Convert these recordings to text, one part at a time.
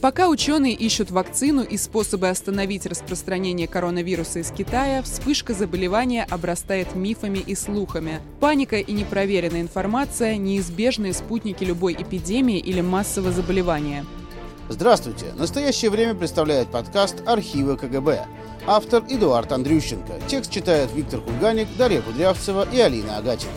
Пока ученые ищут вакцину и способы остановить распространение коронавируса из Китая, вспышка заболевания обрастает мифами и слухами. Паника и непроверенная информация – неизбежные спутники любой эпидемии или массового заболевания. Здравствуйте! Настоящее время представляет подкаст «Архивы КГБ». Автор Эдуард Андрющенко. Текст читают Виктор Кульганик, Дарья Кудрявцева и Алина Агатина.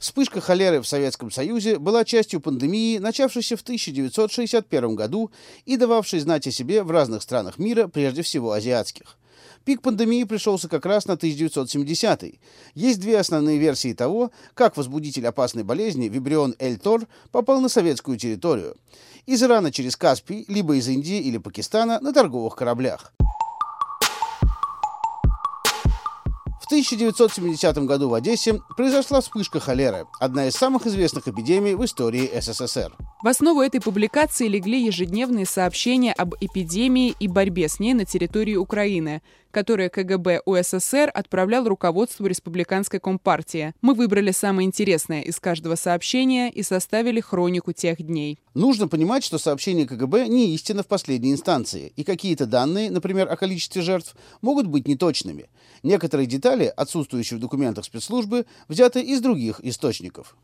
Вспышка холеры в Советском Союзе была частью пандемии, начавшейся в 1961 году и дававшей знать о себе в разных странах мира, прежде всего азиатских. Пик пандемии пришелся как раз на 1970-й. Есть две основные версии того, как возбудитель опасной болезни вибрион Эль-Тор попал на советскую территорию. Из Ирана через Каспий, либо из Индии или Пакистана на торговых кораблях. 1970 году в Одессе произошла вспышка холеры, одна из самых известных эпидемий в истории СССР. В основу этой публикации легли ежедневные сообщения об эпидемии и борьбе с ней на территории Украины, которые КГБ УССР отправлял руководству Республиканской Компартии. Мы выбрали самое интересное из каждого сообщения и составили хронику тех дней. Нужно понимать, что сообщение КГБ не истина в последней инстанции, и какие-то данные, например, о количестве жертв, могут быть неточными. Некоторые детали, отсутствующие в документах спецслужбы, взяты из других источников.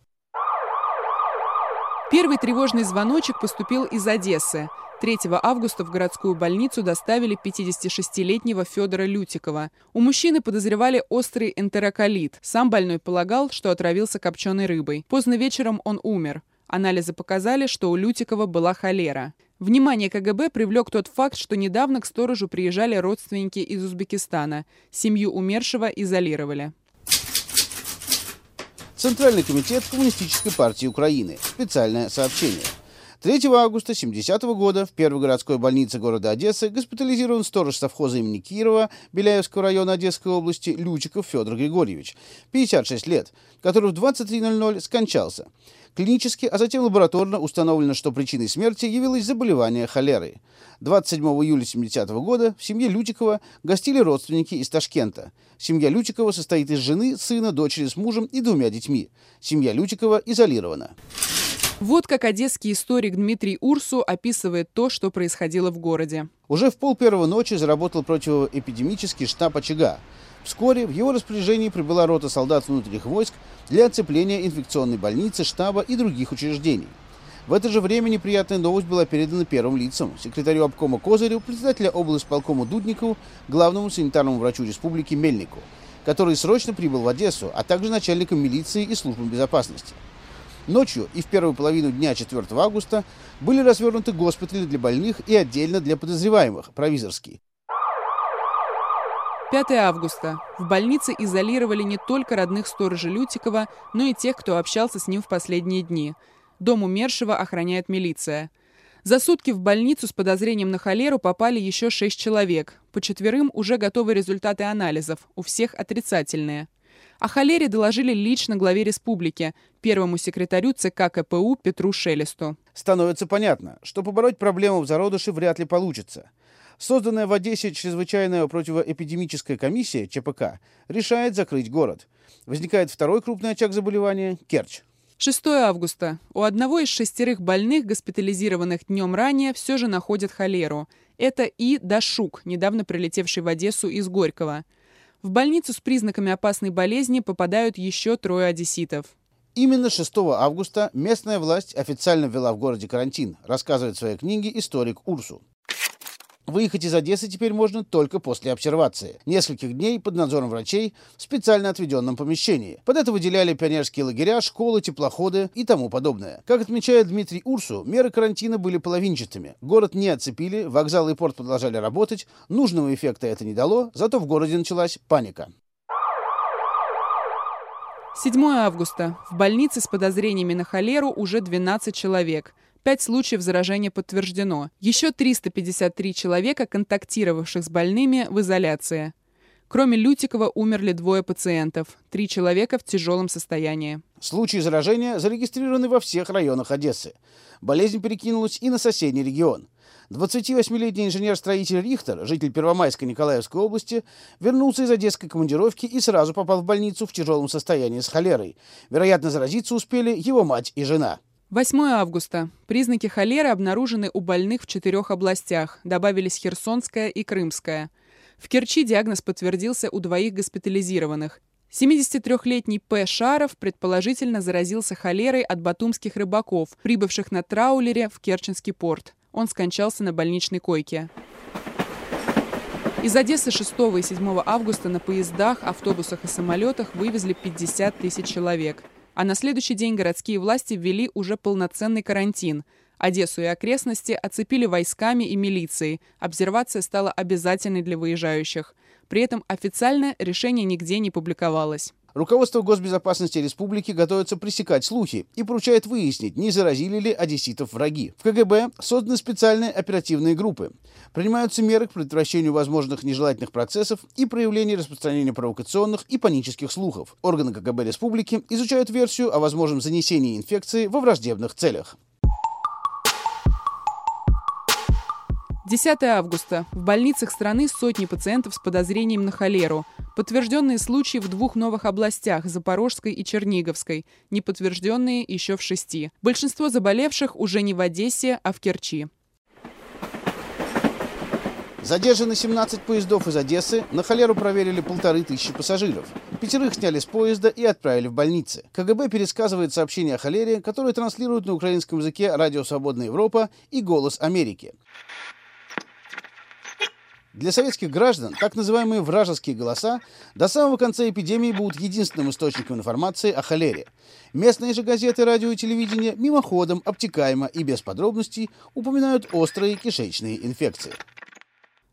Первый тревожный звоночек поступил из Одессы. 3 августа в городскую больницу доставили 56-летнего Федора Лютикова. У мужчины подозревали острый энтероколит. Сам больной полагал, что отравился копченой рыбой. Поздно вечером он умер. Анализы показали, что у Лютикова была холера. Внимание КГБ привлек тот факт, что недавно к сторожу приезжали родственники из Узбекистана. Семью умершего изолировали. Центральный комитет Коммунистической партии Украины. Специальное сообщение. 3 августа 70 -го года в первой городской больнице города Одессы госпитализирован сторож совхоза имени Кирова Беляевского района Одесской области Лючиков Федор Григорьевич, 56 лет, который в 23.00 скончался. Клинически, а затем лабораторно установлено, что причиной смерти явилось заболевание холерой. 27 июля 70 -го года в семье Лютикова гостили родственники из Ташкента. Семья Лютикова состоит из жены, сына, дочери с мужем и двумя детьми. Семья Лютикова изолирована. Вот как одесский историк Дмитрий Урсу описывает то, что происходило в городе. Уже в пол первого ночи заработал противоэпидемический штаб очага. Вскоре в его распоряжении прибыла рота солдат внутренних войск для оцепления инфекционной больницы, штаба и других учреждений. В это же время неприятная новость была передана первым лицам, секретарю обкома Козырю, председателя облсполкома Дудникову, главному санитарному врачу республики Мельнику, который срочно прибыл в Одессу, а также начальникам милиции и службам безопасности. Ночью и в первую половину дня 4 августа были развернуты госпитали для больных и отдельно для подозреваемых, провизорский. 5 августа. В больнице изолировали не только родных сторожа Лютикова, но и тех, кто общался с ним в последние дни. Дом умершего охраняет милиция. За сутки в больницу с подозрением на холеру попали еще шесть человек. По четверым уже готовы результаты анализов, у всех отрицательные. О холере доложили лично главе республики, первому секретарю ЦК КПУ Петру Шелесту. Становится понятно, что побороть проблему в зародыше вряд ли получится – Созданная в Одессе чрезвычайная противоэпидемическая комиссия ЧПК решает закрыть город. Возникает второй крупный очаг заболевания – Керчь. 6 августа. У одного из шестерых больных, госпитализированных днем ранее, все же находят холеру. Это И. Дашук, недавно прилетевший в Одессу из Горького. В больницу с признаками опасной болезни попадают еще трое одесситов. Именно 6 августа местная власть официально ввела в городе карантин, рассказывает в своей книге историк Урсу. Выехать из Одессы теперь можно только после обсервации. Нескольких дней под надзором врачей в специально отведенном помещении. Под это выделяли пионерские лагеря, школы, теплоходы и тому подобное. Как отмечает Дмитрий Урсу, меры карантина были половинчатыми. Город не оцепили, вокзалы и порт продолжали работать, нужного эффекта это не дало, зато в городе началась паника. 7 августа. В больнице с подозрениями на холеру уже 12 человек – Пять случаев заражения подтверждено. Еще 353 человека, контактировавших с больными, в изоляции. Кроме Лютикова умерли двое пациентов. Три человека в тяжелом состоянии. Случаи заражения зарегистрированы во всех районах Одессы. Болезнь перекинулась и на соседний регион. 28-летний инженер-строитель Рихтер, житель Первомайской Николаевской области, вернулся из одесской командировки и сразу попал в больницу в тяжелом состоянии с холерой. Вероятно, заразиться успели его мать и жена. 8 августа. Признаки холеры обнаружены у больных в четырех областях. Добавились Херсонская и Крымская. В Керчи диагноз подтвердился у двоих госпитализированных. 73-летний П. Шаров предположительно заразился холерой от батумских рыбаков, прибывших на траулере в Керченский порт. Он скончался на больничной койке. Из Одессы 6 и 7 августа на поездах, автобусах и самолетах вывезли 50 тысяч человек. А на следующий день городские власти ввели уже полноценный карантин. Одессу и окрестности оцепили войсками и милицией. Обсервация стала обязательной для выезжающих. При этом официально решение нигде не публиковалось. Руководство госбезопасности республики готовится пресекать слухи и поручает выяснить, не заразили ли одесситов враги. В КГБ созданы специальные оперативные группы. Принимаются меры к предотвращению возможных нежелательных процессов и проявления распространения провокационных и панических слухов. Органы КГБ республики изучают версию о возможном занесении инфекции во враждебных целях. 10 августа. В больницах страны сотни пациентов с подозрением на холеру. Подтвержденные случаи в двух новых областях – Запорожской и Черниговской. Неподтвержденные еще в шести. Большинство заболевших уже не в Одессе, а в Керчи. Задержаны 17 поездов из Одессы, на холеру проверили полторы тысячи пассажиров. Пятерых сняли с поезда и отправили в больницы. КГБ пересказывает сообщения о холере, которые транслируют на украинском языке «Радио Свободная Европа» и «Голос Америки». Для советских граждан так называемые вражеские голоса до самого конца эпидемии будут единственным источником информации о холере. Местные же газеты, радио и телевидение мимоходом, обтекаемо и без подробностей упоминают острые кишечные инфекции.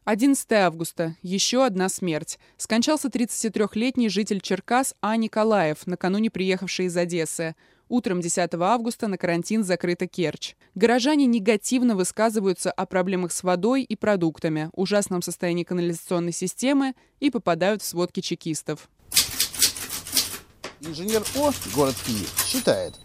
11 августа. Еще одна смерть. Скончался 33-летний житель Черкас А. Николаев, накануне приехавший из Одессы. Утром 10 августа на карантин закрыта Керчь. Горожане негативно высказываются о проблемах с водой и продуктами, ужасном состоянии канализационной системы и попадают в сводки чекистов. Инженер О, город Киев, считает,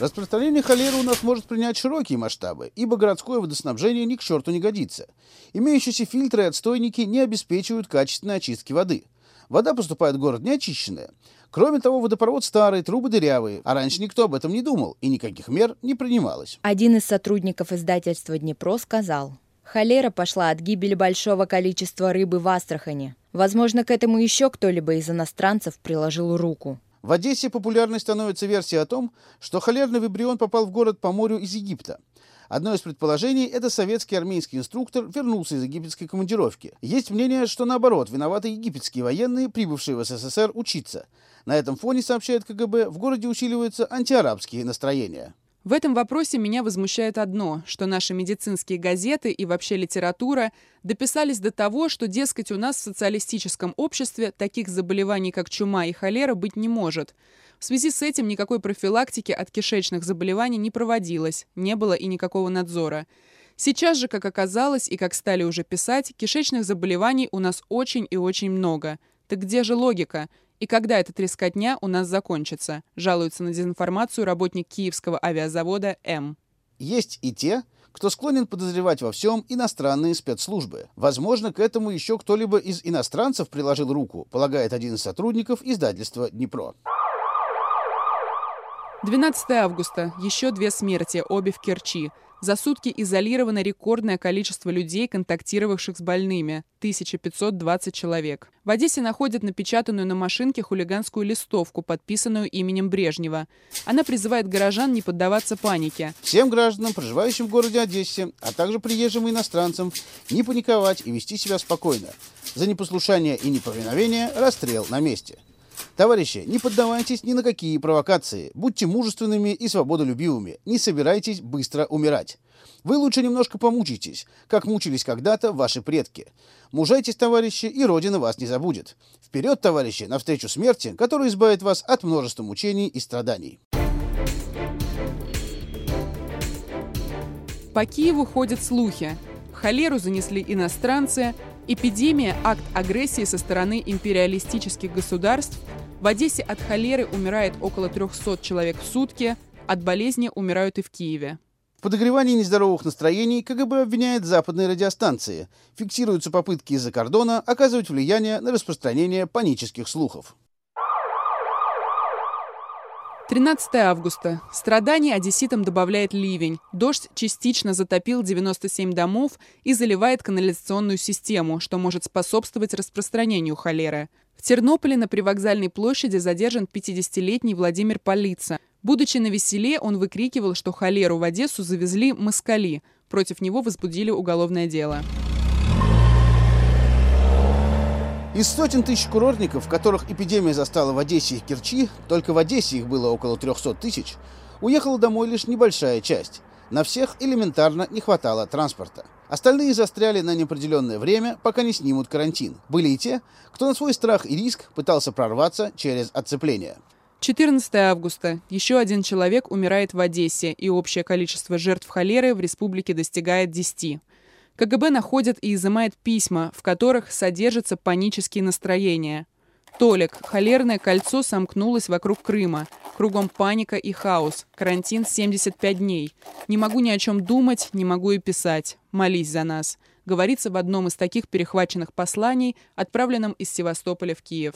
Распространение холеры у нас может принять широкие масштабы, ибо городское водоснабжение ни к черту не годится. Имеющиеся фильтры и отстойники не обеспечивают качественной очистки воды. Вода поступает в город неочищенная. Кроме того, водопровод старый, трубы дырявые, а раньше никто об этом не думал, и никаких мер не принималось. Один из сотрудников издательства «Днепро» сказал, Холера пошла от гибели большого количества рыбы в Астрахани. Возможно, к этому еще кто-либо из иностранцев приложил руку. В Одессе популярной становится версия о том, что холерный вибрион попал в город по морю из Египта. Одно из предположений – это советский армейский инструктор вернулся из египетской командировки. Есть мнение, что наоборот, виноваты египетские военные, прибывшие в СССР учиться. На этом фоне, сообщает КГБ, в городе усиливаются антиарабские настроения. В этом вопросе меня возмущает одно, что наши медицинские газеты и вообще литература дописались до того, что, дескать, у нас в социалистическом обществе таких заболеваний, как чума и холера, быть не может. В связи с этим никакой профилактики от кишечных заболеваний не проводилось, не было и никакого надзора. Сейчас же, как оказалось и как стали уже писать, кишечных заболеваний у нас очень и очень много. Так где же логика? И когда эта трескотня у нас закончится? Жалуется на дезинформацию работник Киевского авиазавода М. Есть и те, кто склонен подозревать во всем иностранные спецслужбы. Возможно, к этому еще кто-либо из иностранцев приложил руку, полагает один из сотрудников издательства «Днепро». 12 августа. Еще две смерти, обе в Керчи. За сутки изолировано рекордное количество людей, контактировавших с больными – 1520 человек. В Одессе находят напечатанную на машинке хулиганскую листовку, подписанную именем Брежнева. Она призывает горожан не поддаваться панике. Всем гражданам, проживающим в городе Одессе, а также приезжим и иностранцам, не паниковать и вести себя спокойно. За непослушание и неповиновение – расстрел на месте. Товарищи, не поддавайтесь ни на какие провокации. Будьте мужественными и свободолюбивыми. Не собирайтесь быстро умирать. Вы лучше немножко помучитесь, как мучились когда-то ваши предки. Мужайтесь, товарищи, и Родина вас не забудет. Вперед, товарищи, навстречу смерти, которая избавит вас от множества мучений и страданий. По Киеву ходят слухи. Холеру занесли иностранцы, Эпидемия – акт агрессии со стороны империалистических государств. В Одессе от холеры умирает около 300 человек в сутки, от болезни умирают и в Киеве. В подогревании нездоровых настроений КГБ обвиняет западные радиостанции. Фиксируются попытки из-за кордона оказывать влияние на распространение панических слухов. 13 августа. Страданий одесситам добавляет ливень. Дождь частично затопил 97 домов и заливает канализационную систему, что может способствовать распространению холеры. В Тернополе на привокзальной площади задержан 50-летний Владимир Полица. Будучи на веселе, он выкрикивал, что холеру в Одессу завезли москали. Против него возбудили уголовное дело. Из сотен тысяч курортников, которых эпидемия застала в Одессе и Керчи, только в Одессе их было около 300 тысяч, уехала домой лишь небольшая часть. На всех элементарно не хватало транспорта. Остальные застряли на неопределенное время, пока не снимут карантин. Были и те, кто на свой страх и риск пытался прорваться через отцепление. 14 августа. Еще один человек умирает в Одессе, и общее количество жертв холеры в республике достигает 10. КГБ находит и изымает письма, в которых содержатся панические настроения. Толик. Холерное кольцо сомкнулось вокруг Крыма. Кругом паника и хаос. Карантин 75 дней. Не могу ни о чем думать, не могу и писать. Молись за нас. Говорится в одном из таких перехваченных посланий, отправленном из Севастополя в Киев.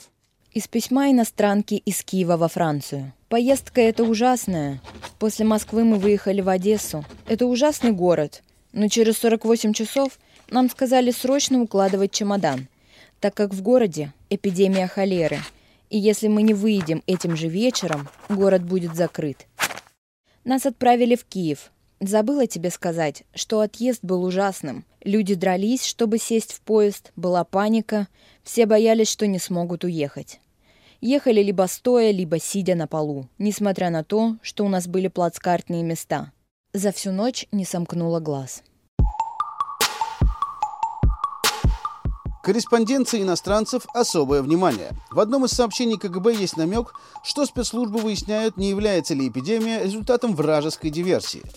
Из письма иностранки из Киева во Францию. Поездка это ужасная. После Москвы мы выехали в Одессу. Это ужасный город. Но через 48 часов нам сказали срочно укладывать чемодан, так как в городе эпидемия холеры. И если мы не выйдем этим же вечером, город будет закрыт. Нас отправили в Киев. Забыла тебе сказать, что отъезд был ужасным. Люди дрались, чтобы сесть в поезд, была паника, все боялись, что не смогут уехать. Ехали либо стоя, либо сидя на полу, несмотря на то, что у нас были плацкартные места – за всю ночь не сомкнула глаз. Корреспонденции иностранцев особое внимание. В одном из сообщений КГБ есть намек, что спецслужбы выясняют, не является ли эпидемия результатом вражеской диверсии –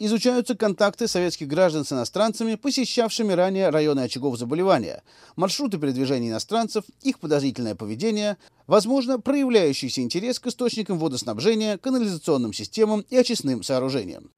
изучаются контакты советских граждан с иностранцами, посещавшими ранее районы очагов заболевания, маршруты передвижения иностранцев, их подозрительное поведение, возможно, проявляющийся интерес к источникам водоснабжения, канализационным системам и очистным сооружениям.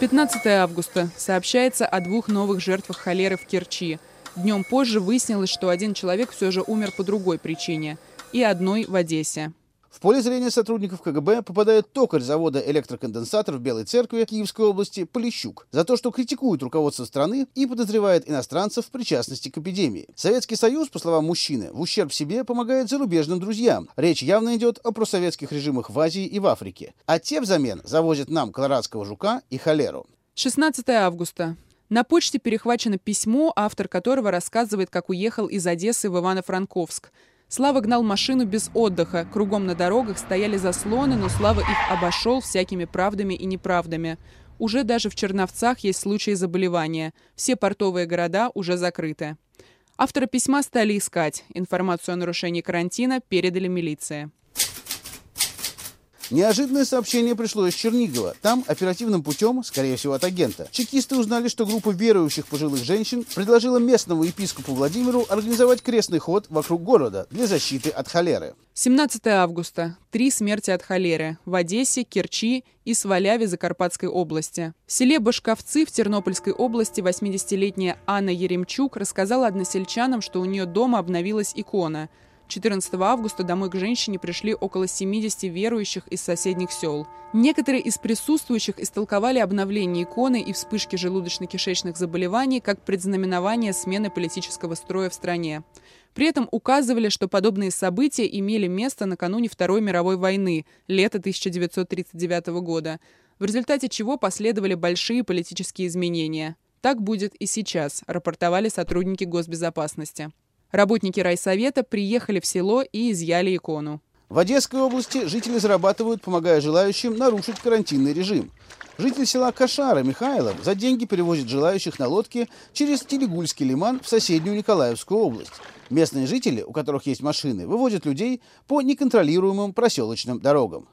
15 августа. Сообщается о двух новых жертвах холеры в Керчи. Днем позже выяснилось, что один человек все же умер по другой причине, и одной в Одессе. В поле зрения сотрудников КГБ попадает токарь завода электроконденсатор в Белой Церкви Киевской области Полищук за то, что критикует руководство страны и подозревает иностранцев в причастности к эпидемии. Советский Союз, по словам мужчины, в ущерб себе помогает зарубежным друзьям. Речь явно идет о просоветских режимах в Азии и в Африке. А те взамен завозят нам колорадского жука и холеру. 16 августа. На почте перехвачено письмо, автор которого рассказывает, как уехал из Одессы в Ивано-Франковск. Слава гнал машину без отдыха. Кругом на дорогах стояли заслоны, но Слава их обошел всякими правдами и неправдами. Уже даже в Черновцах есть случаи заболевания. Все портовые города уже закрыты. Автора письма стали искать. Информацию о нарушении карантина передали милиции. Неожиданное сообщение пришло из Чернигова. Там оперативным путем, скорее всего от агента, чекисты узнали, что группа верующих пожилых женщин предложила местному епископу Владимиру организовать крестный ход вокруг города для защиты от холеры. 17 августа. Три смерти от холеры. В Одессе, Керчи и Сваляве Закарпатской области. В селе Башковцы в Тернопольской области 80-летняя Анна Еремчук рассказала односельчанам, что у нее дома обновилась икона – 14 августа домой к женщине пришли около 70 верующих из соседних сел. Некоторые из присутствующих истолковали обновление иконы и вспышки желудочно-кишечных заболеваний как предзнаменование смены политического строя в стране. При этом указывали, что подобные события имели место накануне Второй мировой войны, лета 1939 года, в результате чего последовали большие политические изменения. Так будет и сейчас, рапортовали сотрудники госбезопасности. Работники райсовета приехали в село и изъяли икону. В Одесской области жители зарабатывают, помогая желающим нарушить карантинный режим. Житель села Кашара Михайлов за деньги перевозит желающих на лодке через Телегульский лиман в соседнюю Николаевскую область. Местные жители, у которых есть машины, выводят людей по неконтролируемым проселочным дорогам.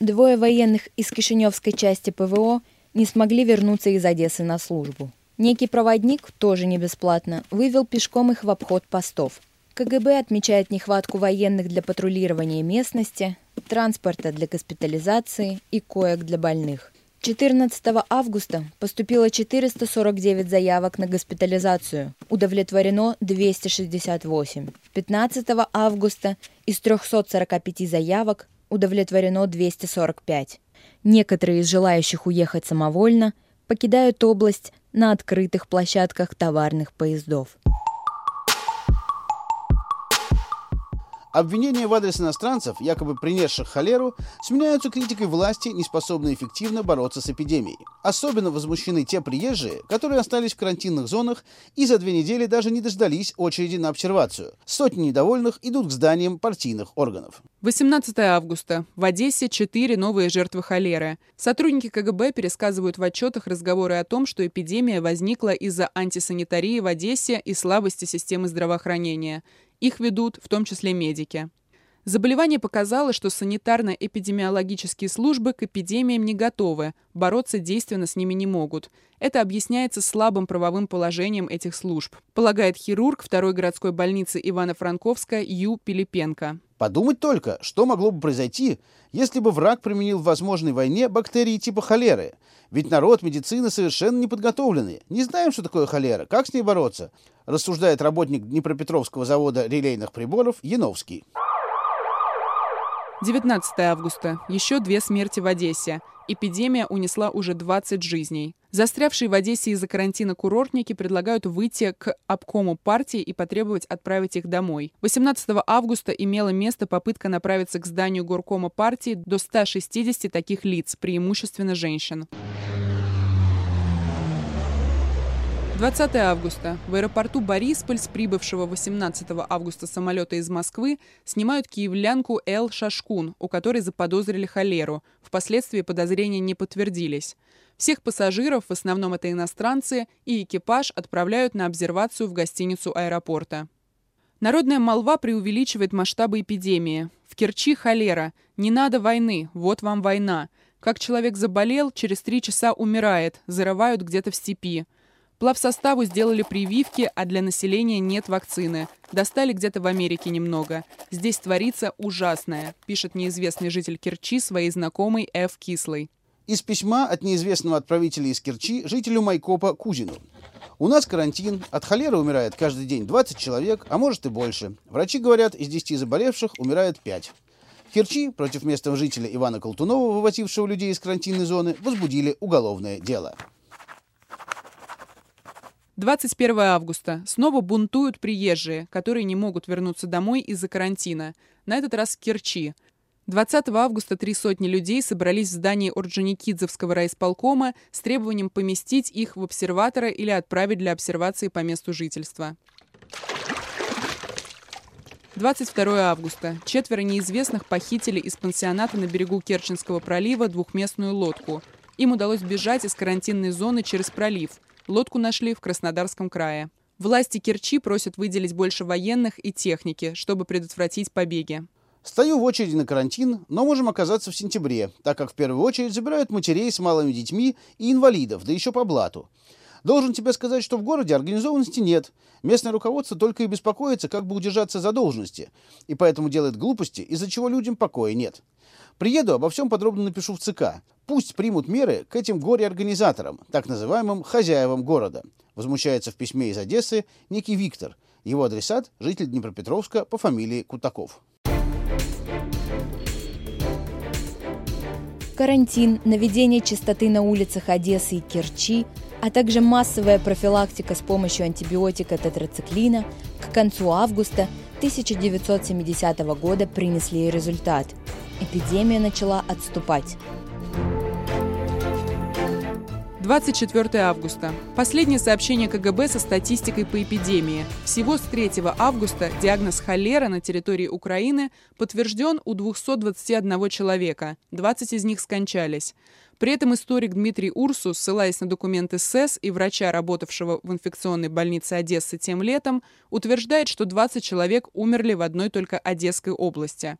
Двое военных из Кишиневской части ПВО не смогли вернуться из Одессы на службу. Некий проводник, тоже не бесплатно, вывел пешком их в обход постов. КГБ отмечает нехватку военных для патрулирования местности, транспорта для госпитализации и коек для больных. 14 августа поступило 449 заявок на госпитализацию, удовлетворено 268. 15 августа из 345 заявок удовлетворено 245. Некоторые из желающих уехать самовольно покидают область на открытых площадках товарных поездов. Обвинения в адрес иностранцев, якобы принесших холеру, сменяются критикой власти, не способной эффективно бороться с эпидемией. Особенно возмущены те приезжие, которые остались в карантинных зонах и за две недели даже не дождались очереди на обсервацию. Сотни недовольных идут к зданиям партийных органов. 18 августа. В Одессе четыре новые жертвы холеры. Сотрудники КГБ пересказывают в отчетах разговоры о том, что эпидемия возникла из-за антисанитарии в Одессе и слабости системы здравоохранения. Их ведут в том числе медики. Заболевание показало, что санитарно-эпидемиологические службы к эпидемиям не готовы, бороться действенно с ними не могут. Это объясняется слабым правовым положением этих служб, полагает хирург второй городской больницы Ивано-Франковска Ю. Пилипенко. Подумать только, что могло бы произойти, если бы враг применил в возможной войне бактерии типа холеры. Ведь народ медицины совершенно не подготовленный. Не знаем, что такое холера, как с ней бороться рассуждает работник Днепропетровского завода релейных приборов Яновский. 19 августа. Еще две смерти в Одессе. Эпидемия унесла уже 20 жизней. Застрявшие в Одессе из-за карантина курортники предлагают выйти к обкому партии и потребовать отправить их домой. 18 августа имела место попытка направиться к зданию горкома партии до 160 таких лиц, преимущественно женщин. 20 августа. В аэропорту Борисполь с прибывшего 18 августа самолета из Москвы снимают киевлянку Эл Шашкун, у которой заподозрили холеру. Впоследствии подозрения не подтвердились. Всех пассажиров, в основном это иностранцы, и экипаж отправляют на обсервацию в гостиницу аэропорта. Народная молва преувеличивает масштабы эпидемии. В Керчи холера. Не надо войны. Вот вам война. Как человек заболел, через три часа умирает. Зарывают где-то в степи. Плавсоставу сделали прививки, а для населения нет вакцины. Достали где-то в Америке немного. Здесь творится ужасное, пишет неизвестный житель Керчи своей знакомой Ф. Кислой. Из письма от неизвестного отправителя из Керчи жителю Майкопа Кузину. У нас карантин, от холеры умирает каждый день 20 человек, а может и больше. Врачи говорят, из 10 заболевших умирает 5. В Керчи против местного жителя Ивана Колтунова, вывозившего людей из карантинной зоны, возбудили уголовное дело. 21 августа. Снова бунтуют приезжие, которые не могут вернуться домой из-за карантина. На этот раз в Керчи. 20 августа три сотни людей собрались в здании Орджоникидзевского райисполкома с требованием поместить их в обсерватора или отправить для обсервации по месту жительства. 22 августа. Четверо неизвестных похитили из пансионата на берегу Керченского пролива двухместную лодку. Им удалось бежать из карантинной зоны через пролив – Лодку нашли в Краснодарском крае. Власти Керчи просят выделить больше военных и техники, чтобы предотвратить побеги. Стою в очереди на карантин, но можем оказаться в сентябре, так как в первую очередь забирают матерей с малыми детьми и инвалидов, да еще по блату. Должен тебе сказать, что в городе организованности нет. Местное руководство только и беспокоится, как бы удержаться за должности, и поэтому делает глупости, из-за чего людям покоя нет. Приеду, обо всем подробно напишу в ЦК. Пусть примут меры к этим горе-организаторам, так называемым хозяевам города. Возмущается в письме из Одессы некий Виктор. Его адресат – житель Днепропетровска по фамилии Кутаков. Карантин, наведение чистоты на улицах Одессы и Керчи, а также массовая профилактика с помощью антибиотика тетрациклина к концу августа 1970 года принесли результат. Эпидемия начала отступать. 24 августа. Последнее сообщение КГБ со статистикой по эпидемии. Всего с 3 августа диагноз холера на территории Украины подтвержден у 221 человека. 20 из них скончались. При этом историк Дмитрий Урсус, ссылаясь на документы СЭС и врача, работавшего в инфекционной больнице Одессы тем летом, утверждает, что 20 человек умерли в одной только Одесской области.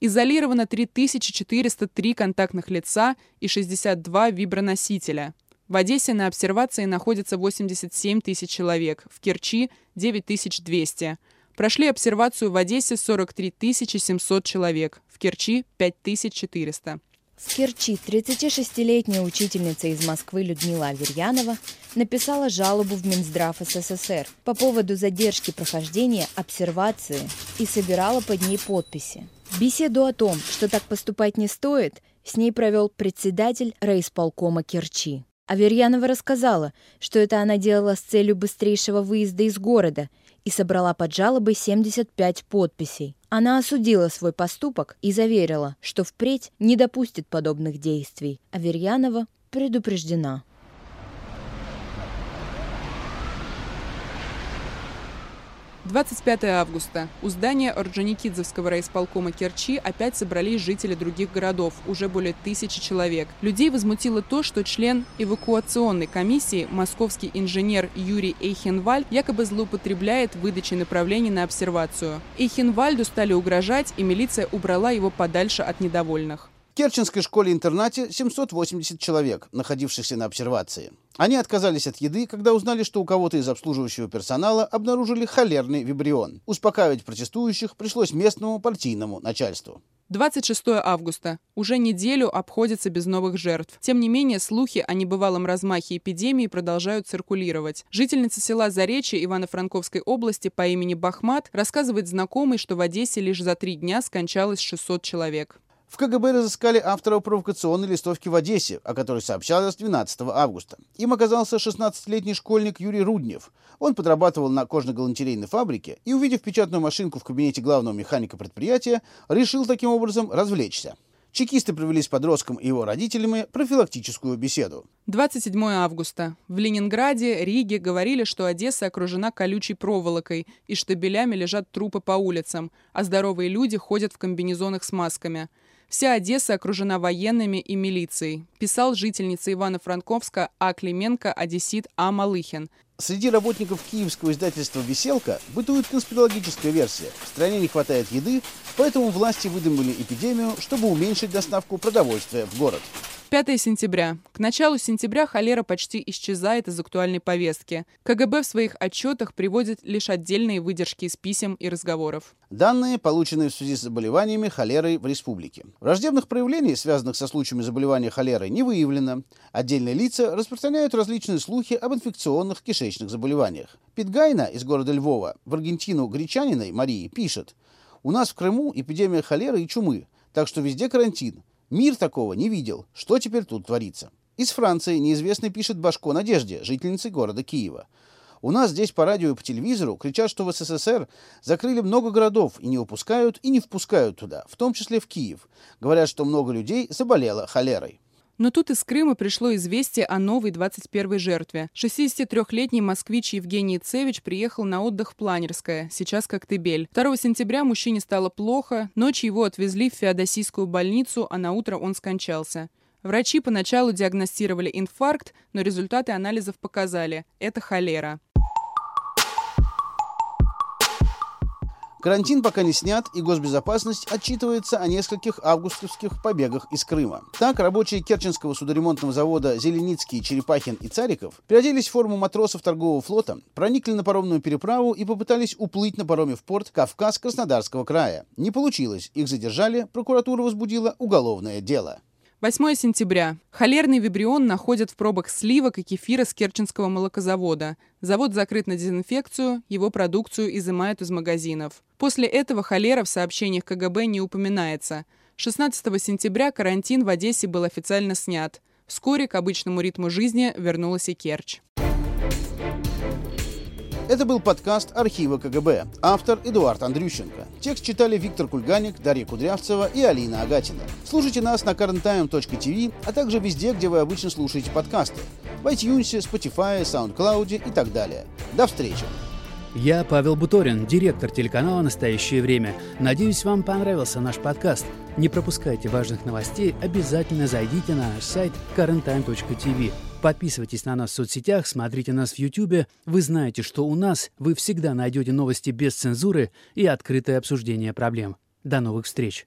Изолировано 3403 контактных лица и 62 виброносителя. В Одессе на обсервации находится 87 тысяч человек, в Керчи – 9200. Прошли обсервацию в Одессе 43 700 человек, в Керчи – 5400. С Керчи 36-летняя учительница из Москвы Людмила Аверьянова написала жалобу в Минздрав СССР по поводу задержки прохождения обсервации и собирала под ней подписи. Беседу о том, что так поступать не стоит, с ней провел председатель райисполкома Керчи. Аверьянова рассказала, что это она делала с целью быстрейшего выезда из города и собрала под жалобой 75 подписей. Она осудила свой поступок и заверила, что впредь не допустит подобных действий. Аверьянова предупреждена. 25 августа. У здания Орджоникидзевского райисполкома Керчи опять собрались жители других городов, уже более тысячи человек. Людей возмутило то, что член эвакуационной комиссии, московский инженер Юрий Эйхенвальд, якобы злоупотребляет выдачей направлений на обсервацию. Эйхенвальду стали угрожать, и милиция убрала его подальше от недовольных. Керченской школе-интернате 780 человек, находившихся на обсервации. Они отказались от еды, когда узнали, что у кого-то из обслуживающего персонала обнаружили холерный вибрион. Успокаивать протестующих пришлось местному партийному начальству. 26 августа. Уже неделю обходится без новых жертв. Тем не менее, слухи о небывалом размахе эпидемии продолжают циркулировать. Жительница села Заречье Ивано-Франковской области по имени Бахмат рассказывает знакомой, что в Одессе лишь за три дня скончалось 600 человек. В КГБ разыскали автора провокационной листовки в Одессе, о которой сообщалось 12 августа. Им оказался 16-летний школьник Юрий Руднев. Он подрабатывал на кожно-галантерейной фабрике и, увидев печатную машинку в кабинете главного механика предприятия, решил таким образом развлечься. Чекисты провели с подростком и его родителями профилактическую беседу. 27 августа. В Ленинграде, Риге говорили, что Одесса окружена колючей проволокой и штабелями лежат трупы по улицам, а здоровые люди ходят в комбинезонах с масками. Вся Одесса окружена военными и милицией, писал жительница Ивано-Франковска А. Клименко, одессит А. Малыхин. Среди работников киевского издательства «Веселка» бытует конспирологическая версия. В стране не хватает еды, поэтому власти выдумали эпидемию, чтобы уменьшить доставку продовольствия в город. 5 сентября. К началу сентября холера почти исчезает из актуальной повестки. КГБ в своих отчетах приводит лишь отдельные выдержки из писем и разговоров. Данные, полученные в связи с заболеваниями холерой в республике. Враждебных проявлений, связанных со случаями заболевания холерой, не выявлено. Отдельные лица распространяют различные слухи об инфекционных кишечных заболеваниях. Питгайна из города Львова в Аргентину гречаниной Марии пишет «У нас в Крыму эпидемия холеры и чумы, так что везде карантин. Мир такого не видел. Что теперь тут творится? Из Франции неизвестный пишет Башко Надежде, жительнице города Киева. У нас здесь по радио и по телевизору кричат, что в СССР закрыли много городов и не выпускают и не впускают туда, в том числе в Киев. Говорят, что много людей заболело холерой. Но тут из Крыма пришло известие о новой 21-й жертве. 63-летний москвич Евгений Цевич приехал на отдых в Планерское, сейчас Коктебель. 2 сентября мужчине стало плохо, ночью его отвезли в Феодосийскую больницу, а на утро он скончался. Врачи поначалу диагностировали инфаркт, но результаты анализов показали – это холера. Карантин пока не снят, и госбезопасность отчитывается о нескольких августовских побегах из Крыма. Так, рабочие Керченского судоремонтного завода Зеленицкий, Черепахин и Цариков переоделись в форму матросов торгового флота, проникли на паромную переправу и попытались уплыть на пароме в порт Кавказ Краснодарского края. Не получилось, их задержали, прокуратура возбудила уголовное дело. 8 сентября. Холерный вибрион находят в пробах сливок и кефира с Керченского молокозавода. Завод закрыт на дезинфекцию, его продукцию изымают из магазинов. После этого холера в сообщениях КГБ не упоминается. 16 сентября карантин в Одессе был официально снят. Вскоре к обычному ритму жизни вернулась и Керчь. Это был подкаст архива КГБ. Автор Эдуард Андрющенко. Текст читали Виктор Кульганик, Дарья Кудрявцева и Алина Агатина. Слушайте нас на currenttime.tv, а также везде, где вы обычно слушаете подкасты. В iTunes, Spotify, SoundCloud и так далее. До встречи! Я Павел Буторин, директор телеканала «Настоящее время». Надеюсь, вам понравился наш подкаст. Не пропускайте важных новостей, обязательно зайдите на наш сайт currenttime.tv. Подписывайтесь на нас в соцсетях, смотрите нас в YouTube. Вы знаете, что у нас вы всегда найдете новости без цензуры и открытое обсуждение проблем. До новых встреч!